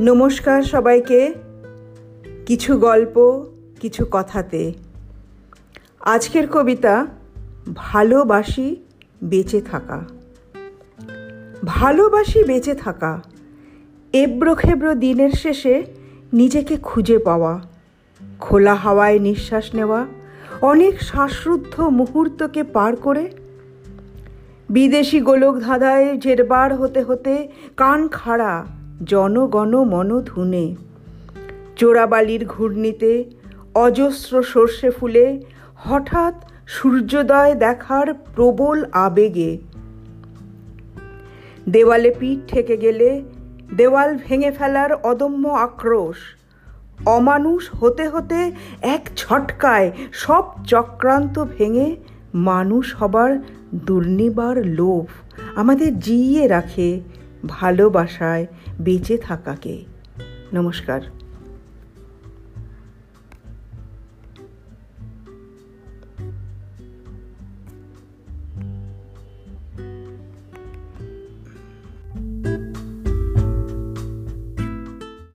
নমস্কার সবাইকে। কিছু গল্প, কিছু কথাতে। আজকের কবিতা, ভালোবাসি বেঁচে থাকা। ভালোবাসি বেঁচে থাকা এবড়ো খেবড়ো দিনের শেষে নিজেকে খুঁজে পাওয়া, খোলা হাওয়ায় নিঃশ্বাস নেওয়া, অনেক শ্বাসরুদ্ধ মুহূর্তকে পার করে, বিদেশি গোলক ধাঁধায় জেরবার হতে হতে কান খাড়া জনগণ মন ধুনে চোরাবালির ঘূর্ণিতে অজস্র সর্ষে ফুলে হঠাৎ সূর্যোদয় দেখার প্রবল আবেগে। দেওয়ালে পিঠ ঠেকে গেলে দেওয়াল ভেঙে ফেলার অদম্য আক্রোশ। অমানুষ হতে হতে এক ছটকায় সব চক্রান্ত ভেঙে মানুষ হবার দুর্নিবার লোভ আমাদের জিইয়ে রাখে। ভালোবাসায় বেঁচে থাকাকে। নমস্কার।